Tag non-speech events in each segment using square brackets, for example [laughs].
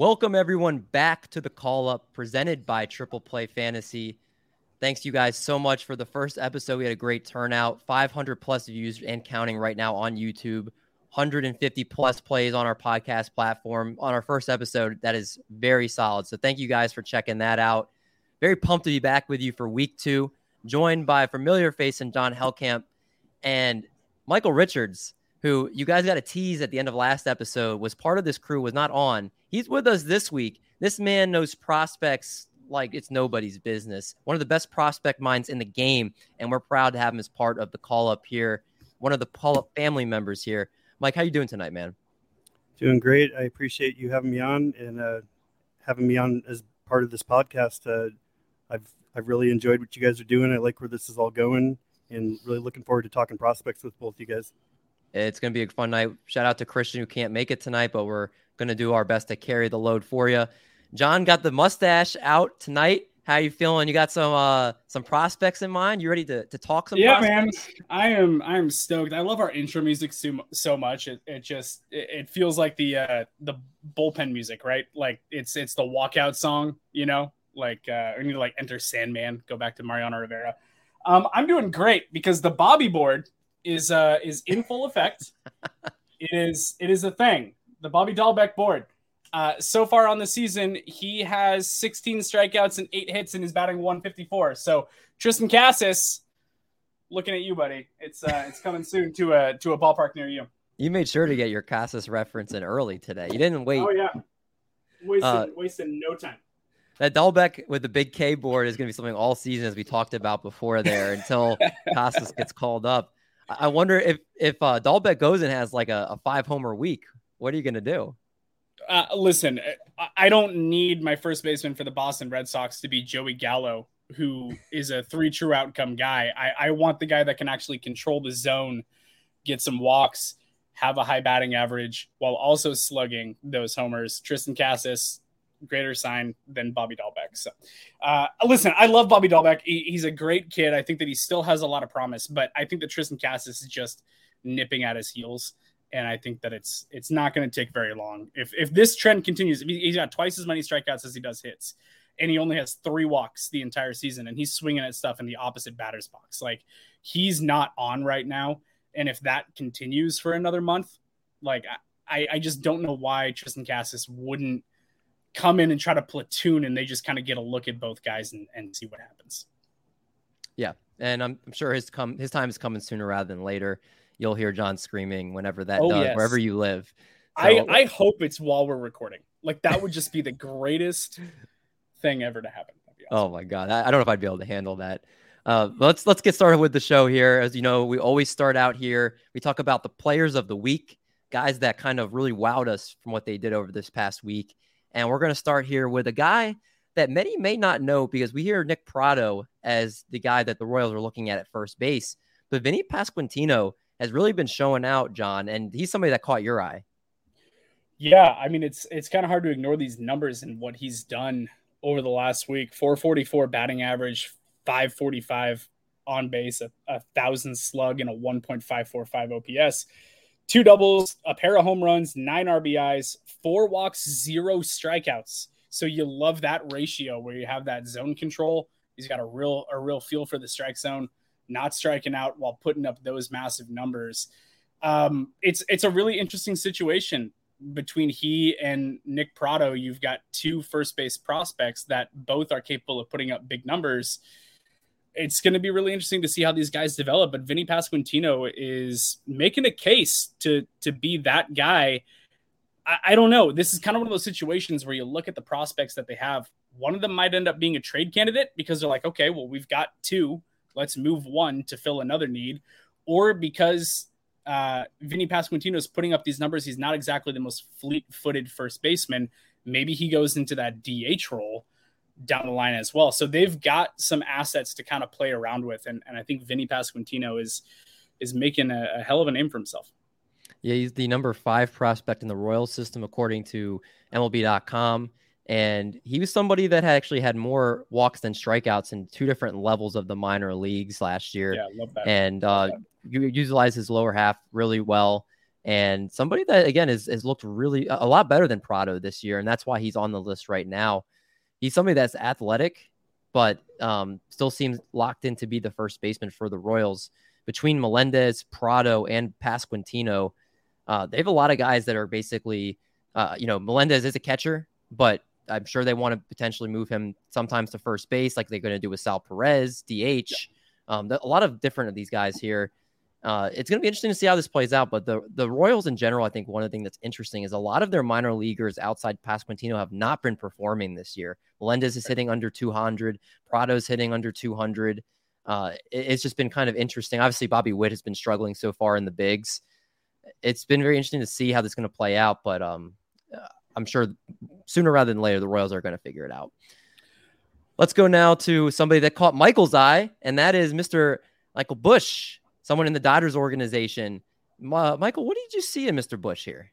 Welcome everyone back to the call up presented by Triple Play Fantasy. Thanks you guys so much for the first episode. We had a great turnout, 500 plus views and counting right now on YouTube, 150 plus plays on our podcast platform on our first episode. That is very solid. So thank you guys for checking that out. Very pumped to be back with you for week two, joined by a familiar face and John Hellcamp and Michael Richards who you guys got a tease at the end of last episode, was part of this crew, was not on. He's with us this week. This man knows prospects like it's nobody's business. One of the best prospect minds in the game, and we're proud to have him as part of the call up here. One of the call up family members here. Mike, how you doing tonight, man? Doing great. I appreciate you having me on and uh, having me on as part of this podcast. Uh, I've I've really enjoyed what you guys are doing. I like where this is all going, and really looking forward to talking prospects with both you guys. It's going to be a fun night. Shout out to Christian who can't make it tonight, but we're going to do our best to carry the load for you. John got the mustache out tonight. How you feeling? You got some uh some prospects in mind? You ready to, to talk some? Yeah, prospects? man. I am I am stoked. I love our intro music so, so much. It, it just it, it feels like the uh the bullpen music, right? Like it's it's the walkout song, you know. Like uh, we need to like enter Sandman. Go back to Mariano Rivera. Um, I'm doing great because the Bobby board is uh is in full effect. [laughs] it is it is a thing. The Bobby Dalbec board. Uh, so far on the season, he has 16 strikeouts and eight hits, and is batting 154. So Triston Casas, looking at you, buddy. It's uh, it's coming soon to a to a ballpark near you. You made sure to get your Casas reference in early today. You didn't wait. Oh yeah, wasting uh, wasting no time. That Dalbec with the big K board is going to be something all season, as we talked about before there, until [laughs] Casas gets called up. I wonder if if uh, Dalbec goes and has like a, a five homer week. What are you going to do? Uh, listen, I don't need my first baseman for the Boston Red Sox to be Joey Gallo, who is a three true outcome guy. I, I want the guy that can actually control the zone, get some walks, have a high batting average while also slugging those homers. Triston Casas, greater sign than Bobby Dalbec. So, uh, listen, I love Bobby Dalbec. He, he's a great kid. I think that he still has a lot of promise, but I think that Triston Casas is just nipping at his heels. And I think that it's it's not going to take very long. If if this trend continues, he's got twice as many strikeouts as he does hits, and he only has three walks the entire season, and he's swinging at stuff in the opposite batter's box, like he's not on right now. And if that continues for another month, like I, I just don't know why Triston Casas wouldn't come in and try to platoon and they just kind of get a look at both guys and, and see what happens. Yeah. And I'm, I'm sure his come his time is coming sooner rather than later. You'll hear John screaming whenever that oh, does, yes. wherever you live. So, I, I hope it's while we're recording. Like that would just be the greatest thing ever to happen. Oh my god. I, I, don't know if I'd be able to handle that. Uh, let's let's get started with the show here. As you know, we always start out here. We talk about the players of the week, guys that kind of really wowed us from what they did over this past week. And we're going to start here with a guy that many may not know because we hear Nick Pratto as the guy that the Royals are looking at at first base. But Vinny Pasquantino has really been showing out, John, and he's somebody that caught your eye. Yeah, I mean it's it's kind of hard to ignore these numbers and what he's done over the last week. 444 batting average, 545 on base, a, a thousand slug, and a 1.545 OPS two doubles, a pair of home runs, nine RBIs, four walks, zero strikeouts. So you love that ratio where you have that zone control. He's got a real a real feel for the strike zone, not striking out while putting up those massive numbers. Um, it's it's a really interesting situation between he and Nick Pratto. You've got two first base prospects that both are capable of putting up big numbers it's going to be really interesting to see how these guys develop. But Vinny Pasquantino is making a case to to be that guy. I, I, don't know. This is kind of one of those situations where you look at the prospects that they have one of them might end up being a trade candidate because they're like, okay, well, we've got two. Let's move one to fill another need. Or because uh, Vinny Pasquantino is putting up these numbers, he's not exactly the most fleet footed first baseman. Maybe he goes into that DH role down the line as well. So they've got some assets to kind of play around with. And, and I think Vinny Pasquantino is is making a, a hell of a name for himself. Yeah, he's the number five prospect in the Royal system, according to MLB.com. And he was somebody that had actually had more walks than strikeouts in two different levels of the minor leagues last year. Yeah, love that. And uh, you utilize his lower half really well. And somebody that again is has looked really a lot better than Pratto this year, and that's why he's on the list right now. He's somebody that's athletic, but um, still seems locked in to be the first baseman for the Royals. Between Melendez, Pratto, and Pasquantino, uh, they have a lot of guys that are basically, uh, you know, Melendez is a catcher, but I'm sure they want to potentially move him sometimes to first base, like they're going to do with Sal Perez, DH. Yeah. Um, a lot of different of these guys here. Uh, it's going to be interesting to see how this plays out. But the the Royals in general, I think one of the things that's interesting is a lot of their minor leaguers outside Pasquantino have not been performing this year. Melendez is hitting under 200. Pratto's hitting under 200. Uh, it, it's just been kind of interesting. Obviously, Bobby Witt has been struggling so far in the bigs. It's been very interesting to see how this is going to play out. But um, I'm sure sooner rather than later, the Royals are going to figure it out. Let's go now to somebody that caught Michael's eye, and that is Mr. Michael Busch, someone in the Dodgers organization. Uh, Michael, what did you see in Mr. Busch here?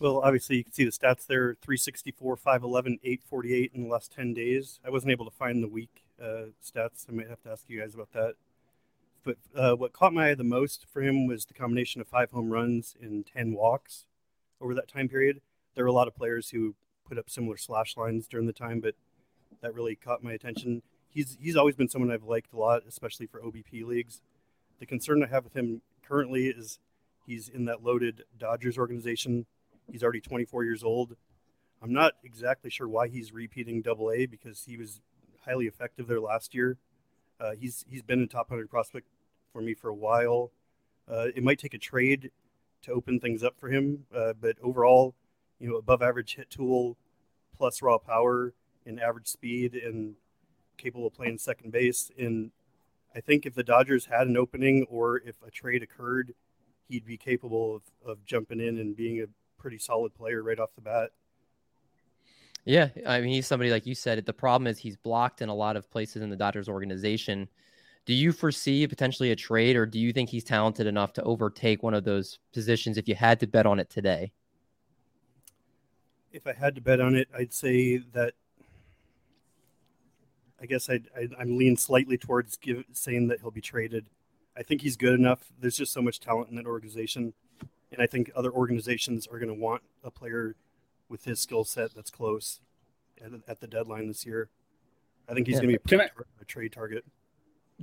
Well, obviously, you can see the stats there 364, 511, 848 in the last 10 days. I wasn't able to find the week uh, stats. I might have to ask you guys about that. But uh, what caught my eye the most for him was the combination of five home runs and 10 walks over that time period there were a lot of players who put up similar slash lines during the time, but that really caught my attention. He's he's always been someone I've liked a lot, especially for OBP leagues. The concern I have with him currently is he's in that loaded Dodgers organization. He's already 24 years old. I'm not exactly sure why he's repeating Double A because he was highly effective there last year. Uh, he's he's been a top 100 prospect for me for a while. Uh, it might take a trade to open things up for him, uh, but overall, you know, above average hit tool plus raw power and average speed and capable of playing second base. And I think if the Dodgers had an opening or if a trade occurred, he'd be capable of, of jumping in and being a pretty solid player right off the bat. Yeah, I mean he's somebody like you said. The problem is he's blocked in a lot of places in the Dodgers organization. Do you foresee potentially a trade, or do you think he's talented enough to overtake one of those positions if you had to bet on it today? If I had to bet on it, I'd say that I guess I'd, i am leaning slightly towards give, saying that he'll be traded. I think he's good enough. There's just so much talent in that organization, and I think other organizations are going to want a player with his skill set that's close at, at, the deadline this year. I think he's yeah. going to be a trade target.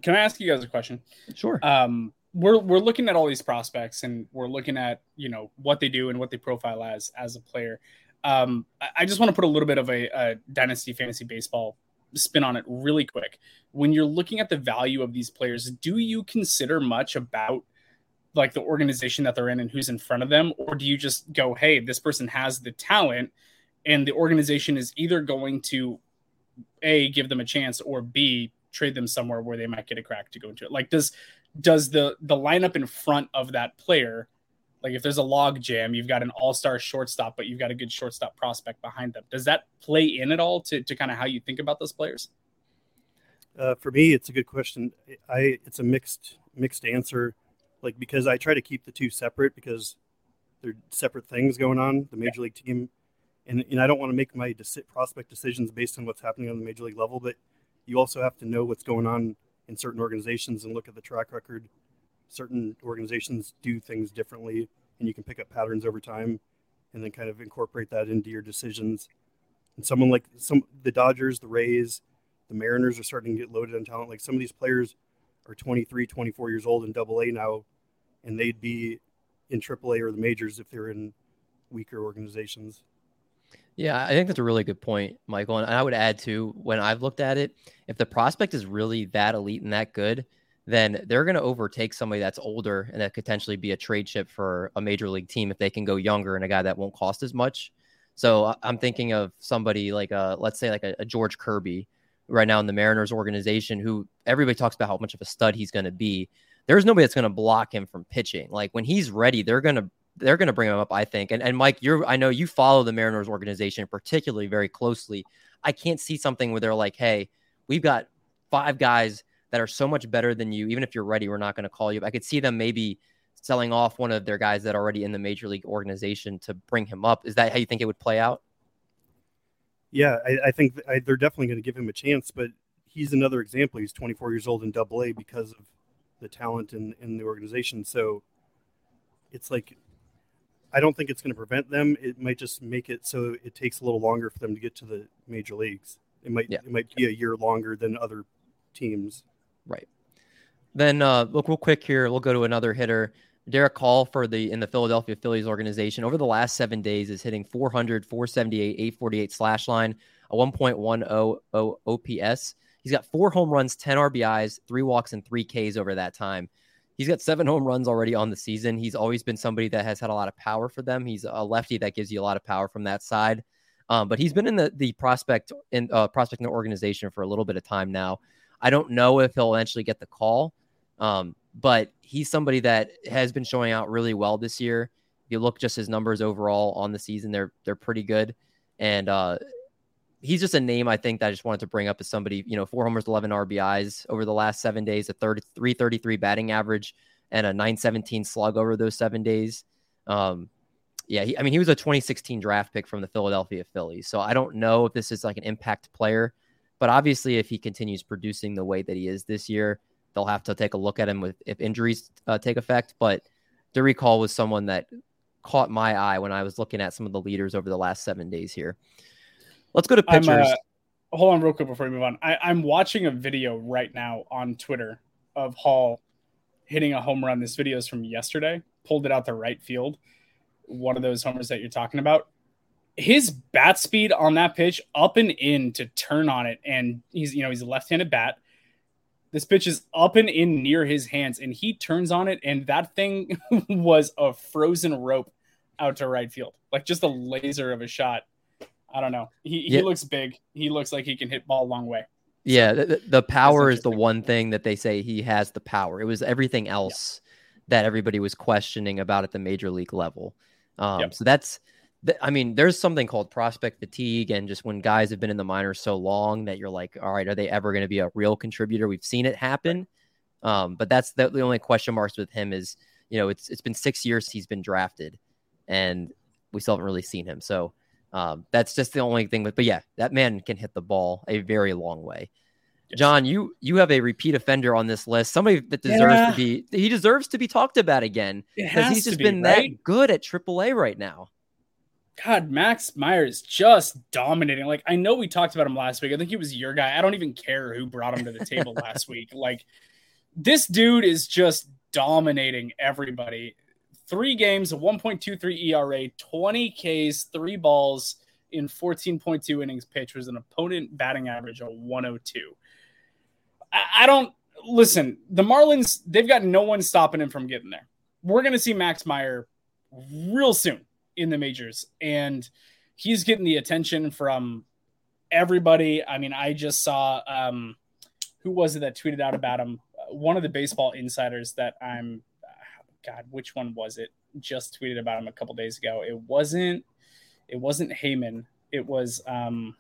Can I ask you guys a question? Sure. Um, we're we're looking at all these prospects and we're looking at you know what they do and what they profile as as a player um, I just want to put a little bit of a, a dynasty fantasy baseball spin on it really quick. When you're looking at the value of these players, do you consider much about like the organization that they're in and who's in front of them, or do you just go, "Hey, this person has the talent," and the organization is either going to a give them a chance or b trade them somewhere where they might get a crack to go into it? Like, does does the the lineup in front of that player like if there's a log jam, you've got an all-star shortstop, but you've got a good shortstop prospect behind them. Does that play in at all to, to kind of how you think about those players? Uh, for me, it's a good question. I it's a mixed mixed answer, like because I try to keep the two separate because they're separate things going on. The major yeah. league team, and and I don't want to make my deci- prospect decisions based on what's happening on the major league level, but you also have to know what's going on in certain organizations and look at the track record certain organizations do things differently and you can pick up patterns over time and then kind of incorporate that into your decisions and someone like some the dodgers the rays the mariners are starting to get loaded on talent like some of these players are 23 24 years old in double a now and they'd be in triple a or the majors if they're in weaker organizations yeah, I think that's a really good point, Michael. And I would add too, when I've looked at it, if the prospect is really that elite and that good, then they're going to overtake somebody that's older and that potentially be a trade chip for a major league team if they can go younger and a guy that won't cost as much. So I'm thinking of somebody like a, let's say like a, a George Kirby right now in the Mariners organization, who everybody talks about how much of a stud he's going to be. There's nobody that's going to block him from pitching. Like when he's ready, they're going to they're going to bring him up, I think. And and Mike, you're I know you follow the Mariners organization particularly very closely. I can't see something where they're like, hey, we've got five guys that are so much better than you. Even if you're ready, we're not going to call you. I could see them maybe selling off one of their guys that are already in the major league organization to bring him up. Is that how you think it would play out? Yeah, I, I think I, they're definitely going to give him a chance, but he's another example. He's 24 years old in Double A because of the talent in, in the organization. So it's like I don't think it's going to prevent them. It might just make it so it takes a little longer for them to get to the major leagues. It might yeah. it might be a year longer than other teams. Right. Then uh, look real quick here. We'll go to another hitter. Darick Hall for the in the Philadelphia Phillies organization over the last seven days is hitting 400, 478, 848 slash line, a 1.10 OPS. He's got four home runs, 10 RBIs, three walks, and three Ks over that time. He's got seven home runs already on the season. He's always been somebody that has had a lot of power for them. He's a lefty that gives you a lot of power from that side. Um, but he's been in the the prospect in uh, prospecting the organization for a little bit of time now. I don't know if he'll eventually get the call. Um, but he's somebody that has been showing out really well this year. If you look just his numbers overall on the season, they're they're pretty good. And uh, he's just a name I think that I just wanted to bring up as somebody, you know, four homers, 11 RBIs over the last seven days, a 30, 333 batting average, and a 917 slug over those seven days. Um, yeah, he, I mean, he was a 2016 draft pick from the Philadelphia Phillies. So I don't know if this is like an impact player, but obviously, if he continues producing the way that he is this year, they'll have to take a look at him with if injuries uh, take effect. But Darick Hall was someone that caught my eye when I was looking at some of the leaders over the last seven days here. Let's go to pitchers. Uh, hold on, real quick before we move on. I, I'm watching a video right now on Twitter of Hall hitting a home run. This video is from yesterday. Pulled it out the right field. One of those homers that you're talking about. His bat speed on that pitch, up and in to turn on it, and he's you know he's a left-handed bat this pitch is up and in near his hands, and he turns on it, and that thing [laughs] was a frozen rope out to right field, like just a laser of a shot. I don't know. He, yeah. he looks big. He looks like he can hit ball a long way. Yeah, the, the power is the one thing that they say he has the power. It was everything else yeah. that everybody was questioning about at the major league level. Um, yep. So that's I mean, there's something called prospect fatigue, and just when guys have been in the minors so long that you're like, all right, are they ever going to be a real contributor? We've seen it happen, um, but that's the, the only question marks with him is, you know, it's it's been six years he's been drafted, and we still haven't really seen him. So um, that's just the only thing. With, but yeah, that man can hit the ball a very long way. Yes. John, you you have a repeat offender on this list. Somebody that deserves yeah. to be he deserves to be talked about again because he's just be, been right? that good at AAA right now. God, Max Meyer is just dominating. Like, I know we talked about him last week. I think he was your guy. I don't even care who brought him to the table [laughs] last week. Like, this dude is just dominating everybody. Three games, a 1.23 ERA, 20 Ks, three balls in 14.2 innings pitched was an opponent batting average of 102. I, I don't listen. The Marlins, they've got no one stopping him from getting there. We're going to see Max Meyer real soon in the majors, and he's getting the attention from everybody. I mean, I just saw um, who was it that tweeted out about him? One of the baseball insiders that I'm, God, which one was it? Just tweeted about him a couple days ago. It wasn't, it wasn't Heyman. It was, um,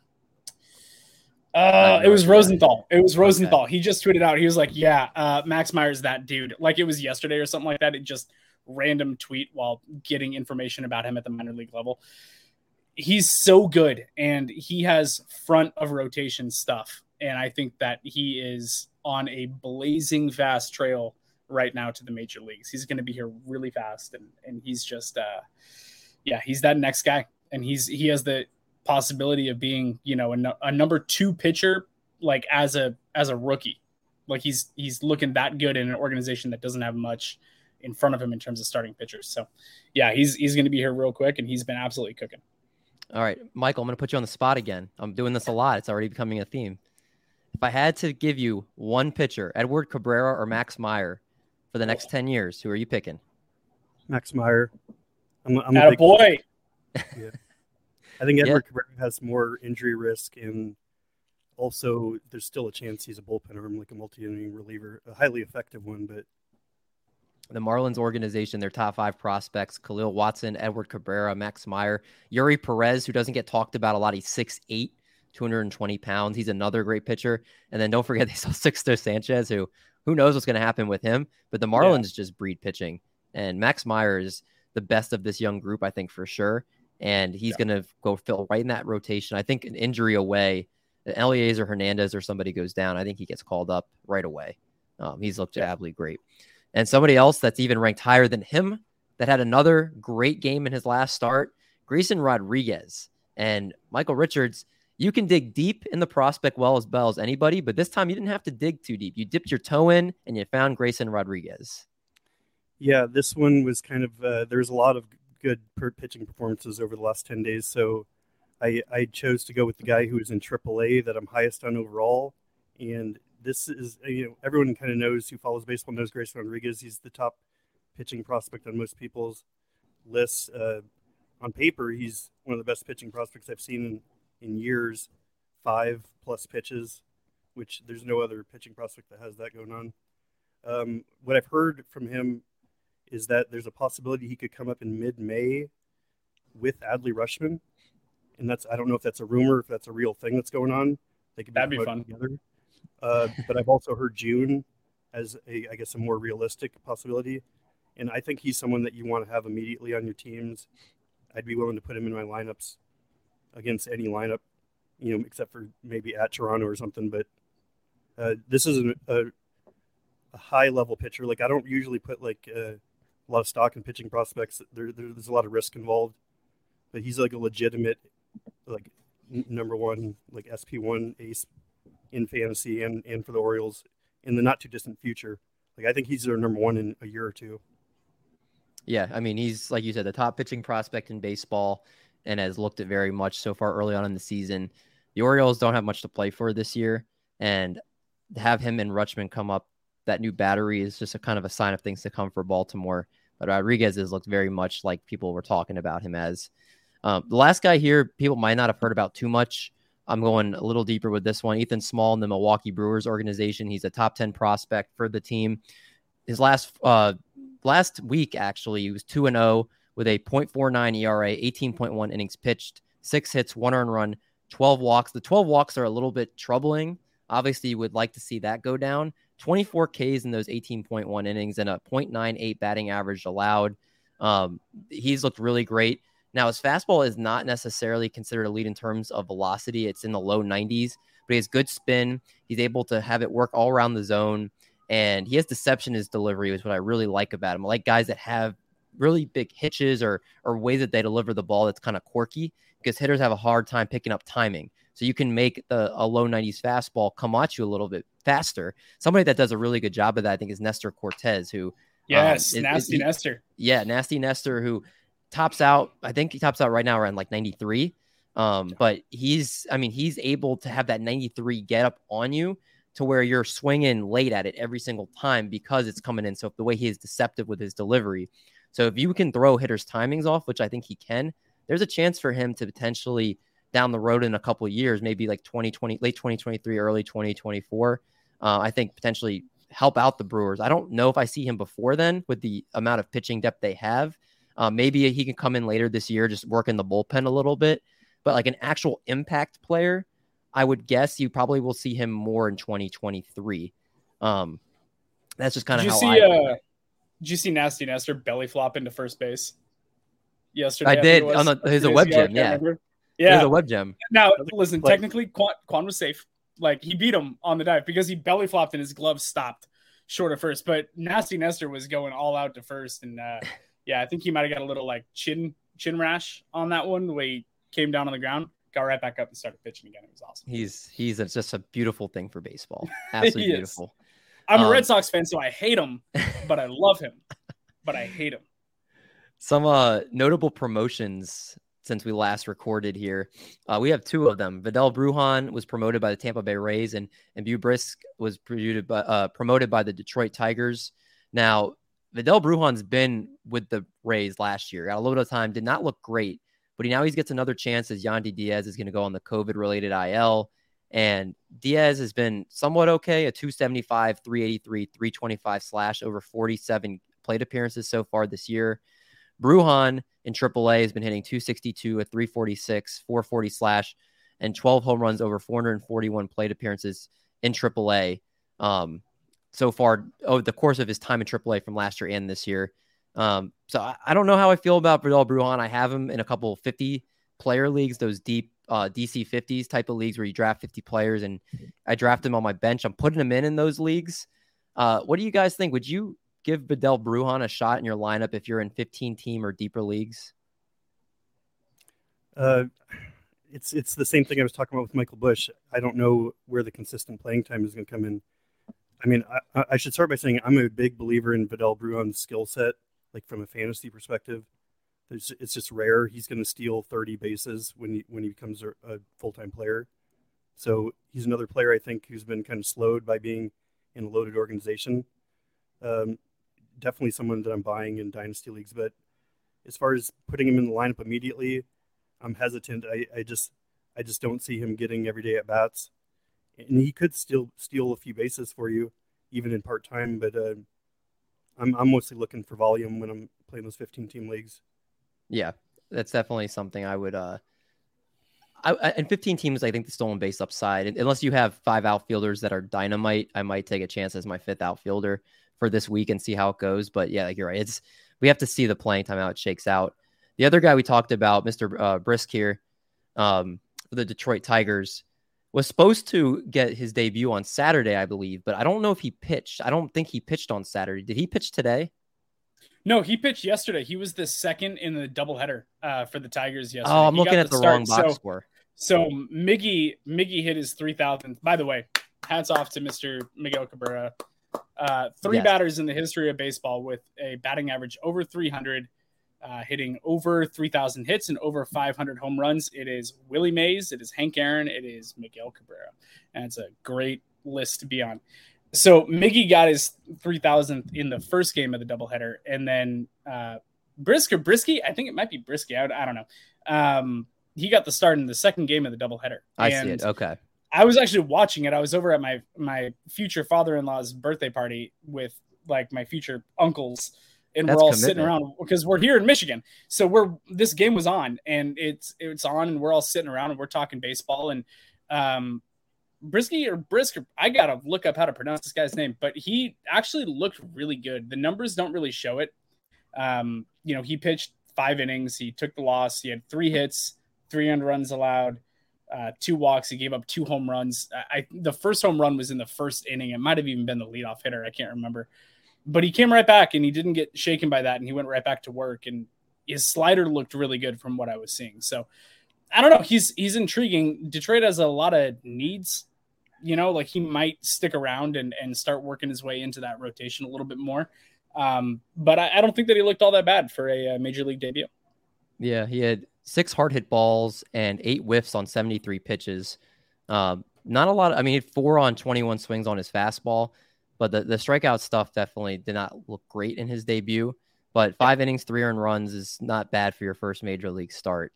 uh, it was Rosenthal. It was Rosenthal. Okay. He just tweeted out. He was like, "Yeah, uh, Max Meyer's that dude." Like it was yesterday or something like that. It just random tweet while getting information about him at the minor league level. He's so good and he has front of rotation stuff. And I think that he is on a blazing fast trail right now to the major leagues. He's going to be here really fast and and he's just uh yeah, he's that next guy and he's he has the possibility of being, you know, a, a number 2 pitcher like as a as a rookie. Like he's he's looking that good in an organization that doesn't have much in front of him in terms of starting pitchers. So, yeah, he's he's going to be here real quick, and he's been absolutely cooking. All right, Michael, I'm going to put you on the spot again. I'm doing this a lot. It's already becoming a theme. If I had to give you one pitcher, Edward Cabrera or Max Meyer, for the next oh. ten years, who are you picking? Max Meyer. I'm, I'm a, a boy. [laughs] Yeah. I think Edward yeah. Cabrera has more injury risk, and also there's still a chance he's a bullpen arm, like a multi-inning reliever, a highly effective one. But the Marlins organization, their top five prospects: Kahlil Watson, Edward Cabrera, Max Meyer, Eury Perez, who doesn't get talked about a lot. He's 6'8", 220 pounds. He's another great pitcher. And then don't forget [laughs] they saw Sixto Sanchez, who who knows what's going to happen with him. But the Marlins yeah. just breed pitching, and Max Meyer is the best of this young group, I think for sure. And he's yeah. going to go fill right in that rotation. I think an injury away, Elieser Hernandez or somebody goes down. I think he gets called up right away. Um, he's looked yeah. absolutely great. And somebody else that's even ranked higher than him that had another great game in his last start, Grayson Rodriguez. And Michael Richards, you can dig deep in the prospect well as well as anybody, but this time you didn't have to dig too deep. You dipped your toe in and you found Grayson Rodriguez. Yeah, this one was kind of uh, there was a lot of good pitching performances over the last ten days, so I, I chose to go with the guy who was in AAA that I'm highest on overall, and this is uh, you know everyone kind of knows who follows baseball knows Grace Rodriguez. He's the top pitching prospect on most people's lists. Uh, on paper, he's one of the best pitching prospects I've seen in, in years. Five plus pitches, which there's no other pitching prospect that has that going on. Um, what I've heard from him is that there's a possibility he could come up in mid-May with Adley Rutschman, and that's I don't know if that's a rumor, if that's a real thing that's going on. They could be That'd be fun. together. Uh, but I've also heard June as a, I guess, a more realistic possibility. And I think he's someone that you want to have immediately on your teams. I'd be willing to put him in my lineups against any lineup, you know, except for maybe at Toronto or something. But uh, this is an, a, a, high level pitcher. Like I don't usually put like uh, a lot of stock in pitching prospects. There, there, there's a lot of risk involved, but he's like a legitimate, like n- number one, like SP one ace in fantasy and, and for the Orioles in the not too distant future. Like I think he's their number one in a year or two. Yeah, I mean he's like you said the top pitching prospect in baseball and has looked at very much so far early on in the season. The Orioles don't have much to play for this year, and to have him and Rutschman come up that new battery is just a kind of a sign of things to come for Baltimore. But Rodriguez has looked very much like people were talking about him as. Um, the last guy here, people might not have heard about too much. I'm going a little deeper with this one. Ethan Small in the Milwaukee Brewers organization. He's a top 10 prospect for the team. His last uh, last week, actually, he was 2 and 0 with a 0.49 ERA, 18.1 innings pitched, six hits, one earned run, 12 walks. The 12 walks are a little bit troubling. Obviously, you would like to see that go down. 24 Ks in those 18.1 innings and a 0.98 batting average allowed. Um, he's looked really great. Now, his fastball is not necessarily considered a lead in terms of velocity. It's in the low 90s, but he has good spin. He's able to have it work all around the zone. And he has deception in his delivery, which is what I really like about him. I like guys that have really big hitches or or ways that they deliver the ball that's kind of quirky because hitters have a hard time picking up timing. So you can make the a low 90s fastball come at you a little bit faster. Somebody that does a really good job of that, I think, is Nestor Cortes, who yes, um, is, nasty is, Nestor. Yeah, nasty Nestor, who tops out. I think he tops out right now around like 93. Um, but he's, I mean, he's able to have that 93 get up on you to where you're swinging late at it every single time because it's coming in. So the way he is deceptive with his delivery. So if you can throw hitters' timings off, which I think he can, there's a chance for him to potentially down the road in a couple years, maybe like 2020, late 2023, early 2024. Uh, I think potentially help out the Brewers. I don't know if I see him before then with the amount of pitching depth they have. Uh, maybe he can come in later this year, just work in the bullpen a little bit. But like an actual impact player, I would guess you probably will see him more in 2023. Um, that's just kind of how see, I. Uh, did you see Nasty Nestor belly flop into first base yesterday? I did on the, his a web gem, yeah. Yeah, a web gem. Now listen, like, technically, Kwan, Kwan was safe. Like he beat him on the dive because he belly flopped and his glove stopped short of first. But Nasty Nestor was going all out to first, and uh, [laughs] yeah, I think he might have got a little like chin chin rash on that one the way he came down on the ground, got right back up and started pitching again. It was awesome. He's he's a, just a beautiful thing for baseball. [laughs] Absolutely beautiful. I'm um, a Red Sox fan, so I hate him, [laughs] but I love him. but I hate him. Some uh, notable promotions since we last recorded here. Uh, we have two of them. Vidal Bruján was promoted by the Tampa Bay Rays, and and Beau Brieske was promoted by, uh, promoted by the Detroit Tigers. Now, Vidal Bruján's been with the Rays last year. Got a little bit of time, did not look great, but he now he gets another chance as Yandy Diaz is going to go on the COVID related IL. And Diaz has been somewhat okay, a 275, 383, 325 slash over 47 plate appearances so far this year. Bruján in AAA has been hitting 262, a 346, 440 slash, and 12 home runs over 441 plate appearances in AAA um, so far over the course of his time in AAA from last year and this year. Um, so I, I, don't know how I feel about Vidal Bruján. I have him in a couple 50 player leagues, those deep uh, DC 50s type of leagues where you draft 50 players, and I draft him on my bench. I'm putting him in in those leagues. Uh, what do you guys think? Would you give Vidal Bruján a shot in your lineup if you're in 15 team or deeper leagues? Uh, it's it's the same thing I was talking about with Michael Busch. I don't know where the consistent playing time is going to come in. I mean, I, I, should start by saying I'm a big believer in Vidal Bruján's skill set, like from a fantasy perspective. It's just rare he's going to steal 30 bases when he when he becomes a, a full time player. So he's another player I think who's been kind of slowed by being in a loaded organization. Um, definitely someone that I'm buying in dynasty leagues, but as far as putting him in the lineup immediately, I'm hesitant. I, I just I just don't see him getting everyday at bats, and he could still steal a few bases for you, even in part time. But uh, I'm I'm mostly looking for volume when I'm playing those 15 team leagues. Yeah, that's definitely something I would. uh I, and 15 teams, I think the stolen base upside, unless you have five outfielders that are dynamite, I might take a chance as my fifth outfielder for this week and see how it goes. But yeah, like you're right. It's we have to see the playing time how it shakes out. The other guy we talked about, Mr. Uh, Brisk here, um, the Detroit Tigers, was supposed to get his debut on Saturday, I believe, but I don't know if he pitched. I don't think he pitched on Saturday. Did he pitch today? No, he pitched yesterday. He was the second in the doubleheader uh, for the Tigers yesterday. Oh, I'm he looking at the, the wrong box so, score. So Miggy Miggy hit his three thousandth. By the way, hats off to Mr. Miguel Cabrera. Uh, three yes. batters in the history of baseball with a batting average over 300, uh, hitting over 3,000 hits and over 500 home runs. It is Willie Mays, it is Hank Aaron, it is Miguel Cabrera, and it's a great list to be on. So Miggy got his 3,000th in the first game of the doubleheader, and then uh, Brisk or Brisky, I think it might be Brisky. I, I don't know. Um, he got the start in the second game of the doubleheader. I and see it. Okay. I was actually watching it. I was over at my my future father-in-law's birthday party with like my future uncles and That's we're all commitment. sitting around because we're here in Michigan. So we're this game was on and it's it's on and we're all sitting around and we're talking baseball and um Brisky or Brisker, I gotta look up how to pronounce this guy's name, but he actually looked really good. The numbers don't really show it. Um, you know, he pitched five innings, he took the loss, he had three hits, three earned runs allowed, uh, two walks. He gave up two home runs. I, the first home run was in the first inning. It might have even been the leadoff hitter. I can't remember, but he came right back and he didn't get shaken by that. And he went right back to work. And his slider looked really good from what I was seeing. So I don't know. He's he's intriguing. Detroit has a lot of needs. You know, like he might stick around and and start working his way into that rotation a little bit more. Um, but I, I don't think that he looked all that bad for a, a major league debut. Yeah, he had six hard hit balls and eight whiffs on 73 pitches. Um, not a lot. Of, I mean, he had four on 21 swings on his fastball, but the, the strikeout stuff definitely did not look great in his debut. But five yeah. innings, three earned runs is not bad for your first major league start.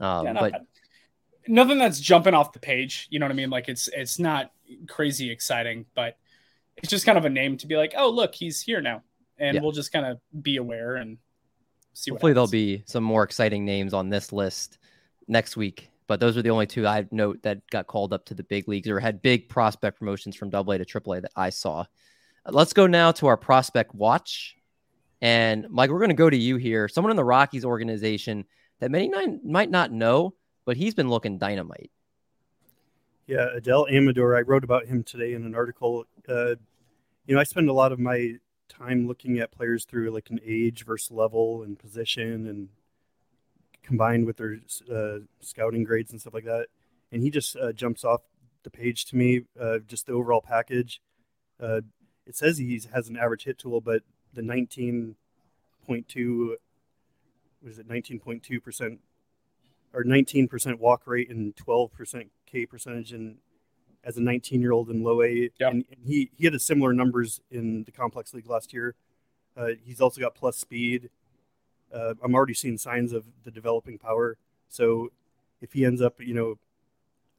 Um, yeah, but bad. nothing that's jumping off the page. You know what I mean? Like it's it's not crazy exciting, but it's just kind of a name to be like, oh look, he's here now, and yeah. we'll just kind of be aware and see. Hopefully, there'll be some more exciting names on this list next week. But those are the only two I note that got called up to the big leagues or had big prospect promotions from Double A to Triple A that I saw. Let's go now to our prospect watch. And Mike, we're going to go to you here. Someone in the Rockies organization that many might not know, but he's been looking dynamite. Yeah, Adael Amador. I wrote about him today in an article. Uh, you know, I spend a lot of my time looking at players through like an age versus level and position and combined with their uh, scouting grades and stuff like that. And he just uh, jumps off the page to me, uh, just the overall package. Uh, it says he has an average hit tool, but the 19.2, what is it, 19.2% or 19% walk rate and 12% K percentage in as a 19 year old in low A. Yep. And, he, he had a similar numbers in the complex league last year. Uh, he's also got plus speed. Uh, I'm already seeing signs of the developing power. So if he ends up, you know,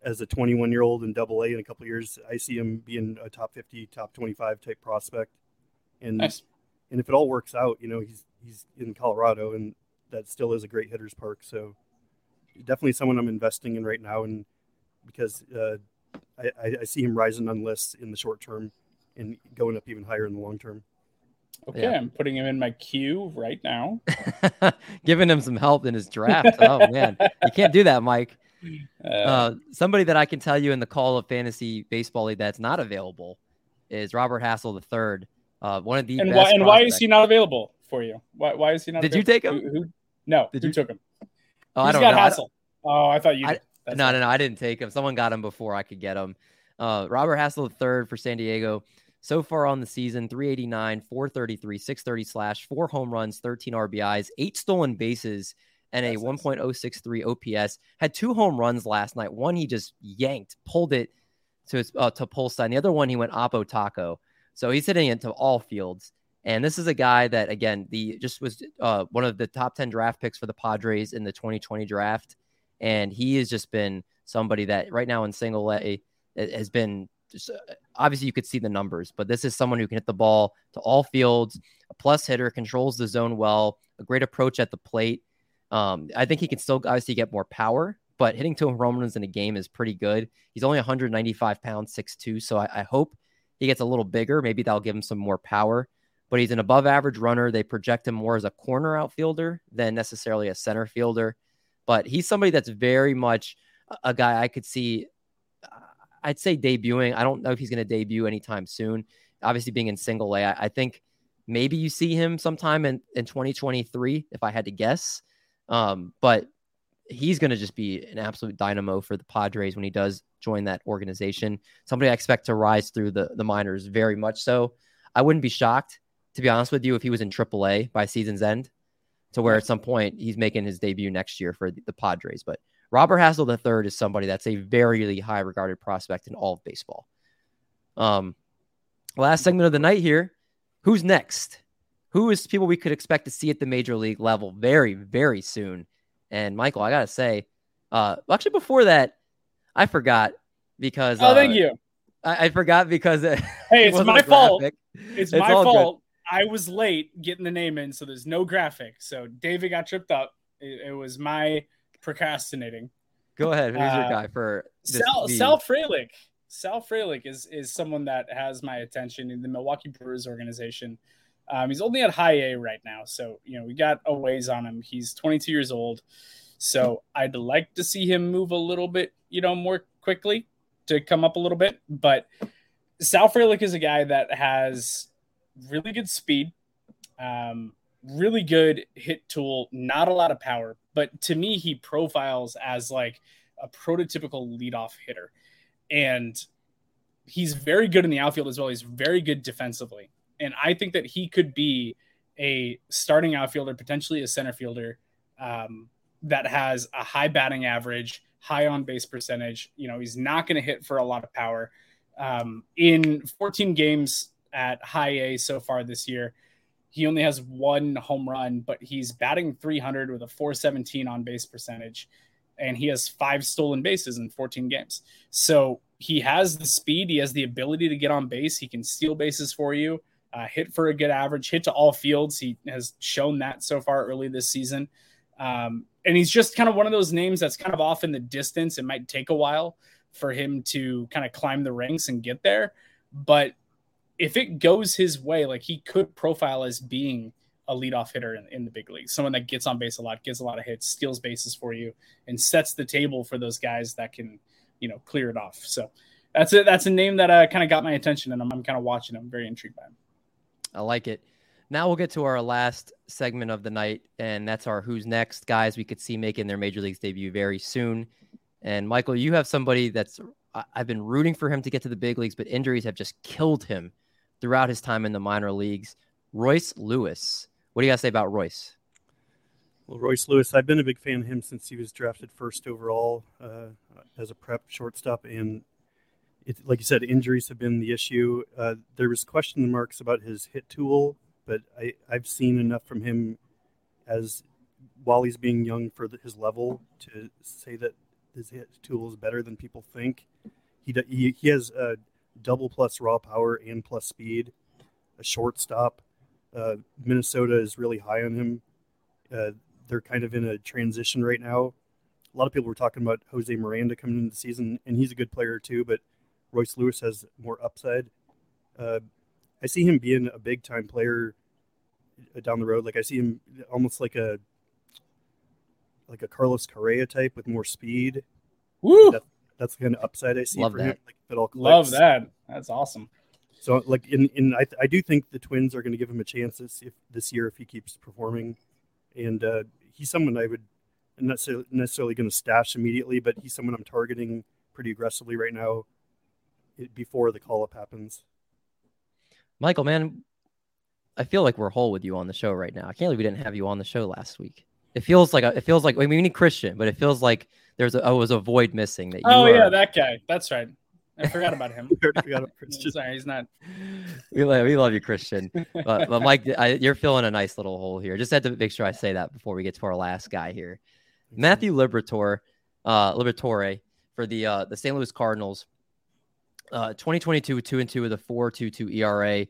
as a 21 year old in double A in a couple years, I see him being a top 50, top 25 type prospect. And, Nice. and if it all works out, you know, he's, he's in Colorado and that still is a great hitters park. So definitely someone I'm investing in right now. And because, uh, I, I, I see him rising on lists in the short term and going up even higher in the long term. Okay, Yeah. I'm putting him in my queue right now. [laughs] Giving him some help in his draft. Oh man, you can't do that, Mike. [laughs] Uh, Uh, somebody that I can tell you in the call of fantasy baseball league that's not available is Robert Hassell III. Uh, one of the and best why and why is he not available for you? Why, why is he not? Did you take him? Who, who- no, Did who you- took him? Oh, I don't got know. I don't- Oh, I thought you. I- no, no, no. I didn't take him. Someone got him before I could get him. Uh, Robert Hassell III for San Diego. So far on the season, 389, 433, 630 slash, four home runs, 13 RBIs, eight stolen bases, and a nice. 1.063 OPS. Had two home runs last night. One he just yanked, pulled it to his uh, to. And the other one he went oppo taco. So he's hitting into all fields. And this is a guy that again, the just was uh, one of the top 10 draft picks for the Padres in the 2020 draft. And he has just been somebody that right now in single A has been obviously you could see the numbers, but this is someone who can hit the ball to all fields, a plus hitter, controls the zone well, a great approach at the plate. Um, I think he can still obviously get more power, but hitting two home runs in a game is pretty good. He's only 195 pounds, 6'2. So I, I hope he gets a little bigger. Maybe that'll give him some more power. But he's an above average runner. They project him more as a corner outfielder than necessarily a center fielder. But he's somebody that's very much a- a guy I could see. I'd say debuting. I don't know if he's going to debut anytime soon. Obviously, being in single A, I, I think maybe you see him sometime in, in 2023, if I had to guess. Um, but he's going to just be an absolute dynamo for the Padres when he does join that organization. Somebody I expect to rise through the, the minors very much so. I wouldn't be shocked, to be honest with you, if he was in AAA by season's end, to where at some point he's making his debut next year for the, the Padres. But Robert Hassell III is somebody that's a very high regarded prospect in all of baseball. Um, last segment of the night here. Who's next? Who is people we could expect to see at the major league level very, very soon? And Michael, I gotta say, uh, actually before that, I forgot because Oh, uh, thank you. I, I forgot because [laughs] it Hey, it's my fault. It's, It's my all good. fault. I was late getting the name in, so there's no graphic. So David got tripped up. It, it was my procrastinating. Go ahead. Who's your Uh, guy for this, Sal, the- Sal Frelick. Sal Frelick is is someone that has my attention in the Milwaukee Brewers organization. Um, he's only at high A right now, so you know we got a ways on him. He's 22 years old, so I'd like to see him move a little bit, you know, more quickly to come up a little bit. But Sal Frelick is a guy that has really good speed, um, really good hit tool, not a lot of power, but to me he profiles as like a prototypical leadoff hitter. And he's very good in the outfield as well. He's very good defensively. And I think that he could be a starting outfielder, potentially a center fielder um, that has a high batting average, high on base percentage. You know, he's not going to hit for a lot of power. Um, in 14 games at high A so far this year, he only has one home run, but he's batting 300 with a 417 on base percentage and he has five stolen bases in 14 games. So he has the speed, he has the ability to get on base, he can steal bases for you, uh, hit for a good average, hit to all fields. He has shown that so far early this season. Um, and he's just kind of one of those names that's kind of off in the distance. It might take a while for him to kind of climb the ranks and get there. But if it goes his way, like he could profile as being a leadoff hitter in, in the big leagues, someone that gets on base a lot, gets a lot of hits, steals bases for you, and sets the table for those guys that can, you know, clear it off. So that's it. That's a name that uh, kind of got my attention, and I'm, I'm kind of watching. I'm very intrigued by him. I like it. Now we'll get to our last segment of the night, and that's our who's next guys we could see making their major leagues debut very soon. And Michael, you have somebody that's I've been rooting for him to get to the big leagues, but injuries have just killed him throughout his time in the minor leagues. Royce Lewis. What do you guys say about Royce? Well, Royce Lewis, I've been a big fan of him since he was drafted first overall uh, as a prep shortstop, and it, like you said, injuries have been the issue. Uh, there was question marks about his hit tool, but I, I've seen enough from him as while he's being young for the, his level, to say that his hit tool is better than people think. He he, he has a double plus raw power and plus speed, a shortstop. Uh, Minnesota is really high on him. Uh, they're kind of in a transition right now. A lot of people were talking about Jose Miranda coming into the season, and he's a good player too. But Royce Lewis has more upside. Uh, I see him being a big time player uh, down the road. Like I see him almost like a like a Carlos Correa type with more speed. Woo! That, that's the kind of upside I see Love for that. him. Like if it all Love that. That's awesome. So like in, in I, I do think the Twins are going to give him a chance this if this year if he keeps performing, and uh, he's someone I would I'm not necessarily, necessarily going to stash immediately, but he's someone I'm targeting pretty aggressively right now it, before the call up happens. Michael, man, I feel like we're whole with you on the show right now. I can't believe we didn't have you on the show last week. It feels like a, it feels like I mean, we need Christian, but it feels like there's a oh, was a void missing that you Oh are- yeah, that guy. That's right. I forgot about him. [laughs] We forgot about [laughs] Christian. Sorry, he's not. we love, we love you, Christian. [laughs] But, but Mike, I, you're filling a nice little hole here. Just had to make sure I say that before we get to our last guy here. Matthew Liberatore, uh, Liberatore for the uh, the St. Louis Cardinals. Uh, 2022 two and two with a 4.22 ERA,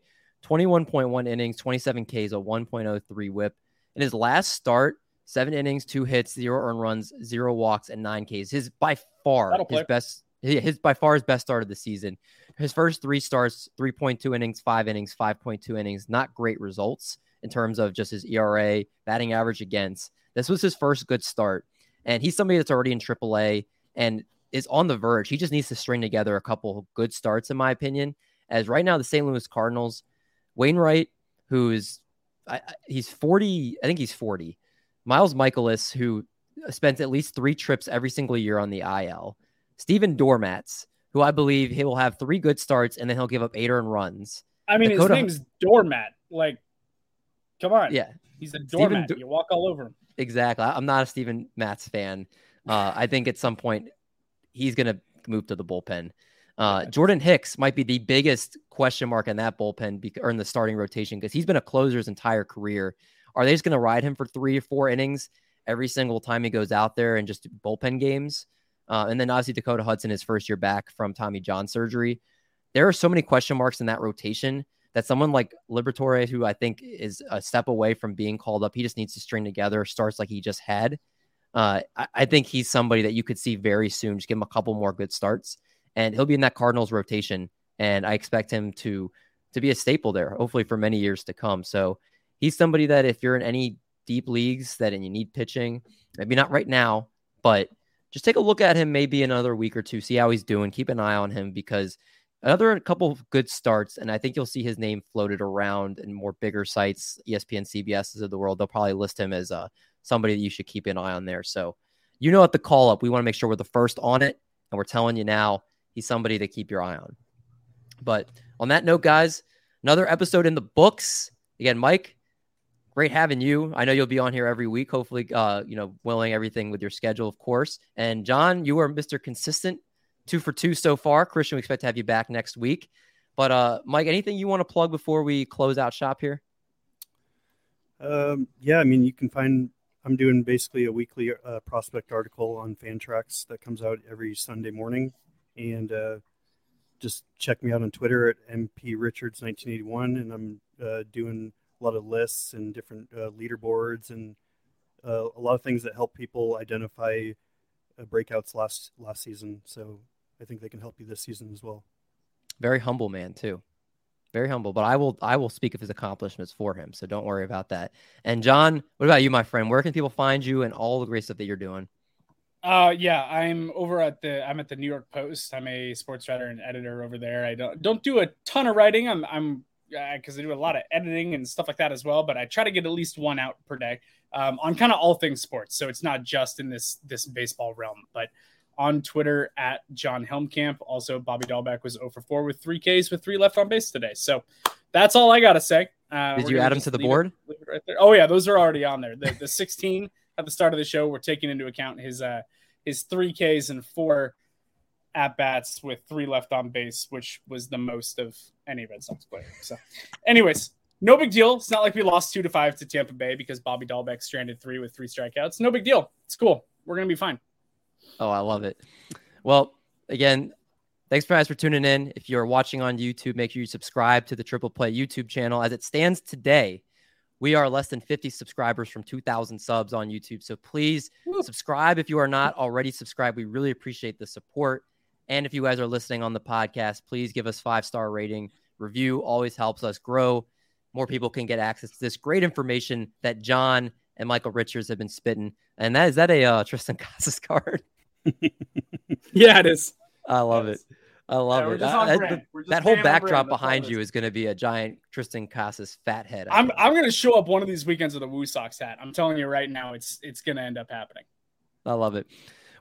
21.1 innings, 27 Ks, a 1.03 WHIP. In his last start, seven innings, two hits, zero earned runs, zero walks, and nine Ks. His by far his best. His by far his best start of the season. His first three starts, 3.2 innings, five innings, 5.2 innings. Not great results in terms of just his ERA, batting average against. This was his first good start. And he's somebody that's already in AAA and is on the verge. He just needs to string together a couple good starts, in my opinion. As right now, the St. Louis Cardinals, Wainwright, who's I- he's 40, I think he's 40. Miles Mikolas, who spends at least three trips every single year on the IL. Stephen Dormatz, who I believe he will have three good starts and then he'll give up eight earned runs. I mean, Dakota- his name's Doormat. Like, come on. Yeah, He's a doormat. Do- you walk all over him. exactly. I'm not a Steven Matz fan. Uh, I think at some point he's going to move to the bullpen. Uh, Jordan Hicks might be the biggest question mark in that bullpen bec- or in the starting rotation because he's been a closer his entire career. Are they just going to ride him for three or four innings every single time he goes out there and just bullpen games? Uh, and then obviously Dakota Hudson, his first year back from Tommy John surgery. There are so many question marks in that rotation that someone like Liberatore, who I think is a step away from being called up, he just needs to string together starts like he just had. Uh, I, I think he's somebody that you could see very soon. Just give him a couple more good starts, and he'll be in that Cardinals rotation. And I expect him to to be a staple there, hopefully for many years to come. So he's somebody that if you're in any deep leagues that and you need pitching, maybe not right now, but just take a look at him maybe another week or two, see how he's doing. Keep an eye on him because another couple of good starts, and I think you'll see his name floated around in more bigger sites, ESPN, CBS's of the world. They'll probably list him as uh, somebody that you should keep an eye on there. So, you know, at the call up, we want to make sure we're the first on it, and we're telling you now he's somebody to keep your eye on. But on that note, guys, another episode in the books. Again, Mike, great having you. I know you'll be on here every week. Hopefully, uh, you know, willing everything with your schedule, of course. And John, you are Mr. Consistent, two for two so far. Christian, we expect to have you back next week. But uh, Mike, anything you want to plug before we close out shop here? Um, yeah, I mean, you can find. I'm doing basically a weekly uh, prospect article on Fantrax that comes out every Sunday morning, and uh, just check me out on Twitter at MP Richards 1981, and I'm uh, doing a lot of lists and different uh, leaderboards and uh, a lot of things that help people identify uh, breakouts last last season. So I think they can help you this season as well. Very humble man too. Very humble, but I will I will speak of his accomplishments for him, so don't worry about that. And John, what about you, my friend? Where can people find you and all the great stuff that you're doing? Uh, yeah, I'm over at the I'm at the New York Post. I'm a sports writer and editor over there. I don't don't do a ton of writing. I'm I'm because I do a lot of editing and stuff like that as well. But I try to get at least one out per day um, on kind of all things sports. So it's not just in this this baseball realm, but on Twitter at John Helmkamp. Also, Bobby Dalbec was 0 for 4 with three Ks with three left on base today. So that's all I got to say. Uh, Did you add them to the leave it- board? it right. Oh yeah, those are already on there. The the [laughs] 16 at the start of the show, we're taking into account his uh his three Ks and four at bats with three left on base, which was the most of any Red Sox player. So, anyways, no big deal. It's not like we lost two to five to Tampa Bay because Bobby Dalbec stranded three with three strikeouts. No big deal. It's cool. We're gonna be fine. Oh, I love it. Well, again, thanks guys for tuning in. If you're watching on YouTube, make sure you subscribe to the Triple Play YouTube channel. As it stands today, we are less than 50 subscribers from 2,000 subs on YouTube. So please Woo. subscribe if you are not already subscribed. We really appreciate the support. And if you guys are listening on the podcast, please give us five star rating. Review always helps us grow. More people can get access to this great information that John and Michael Richards have been spitting. And that is that a uh, Triston Casas card? [laughs] yeah, it is. I love it. I love yeah, it. I, that whole backdrop behind you is going to be a giant Triston Casas fat head. I'm I'm going to show up one of these weekends with a Woo Sox hat. I'm telling you right now, it's it's going to end up happening. I love it.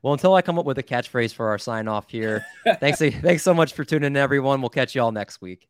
Well, until I come up with a catchphrase for our sign off here, thanks [laughs] thanks so much for tuning in, everyone. We'll catch you all next week.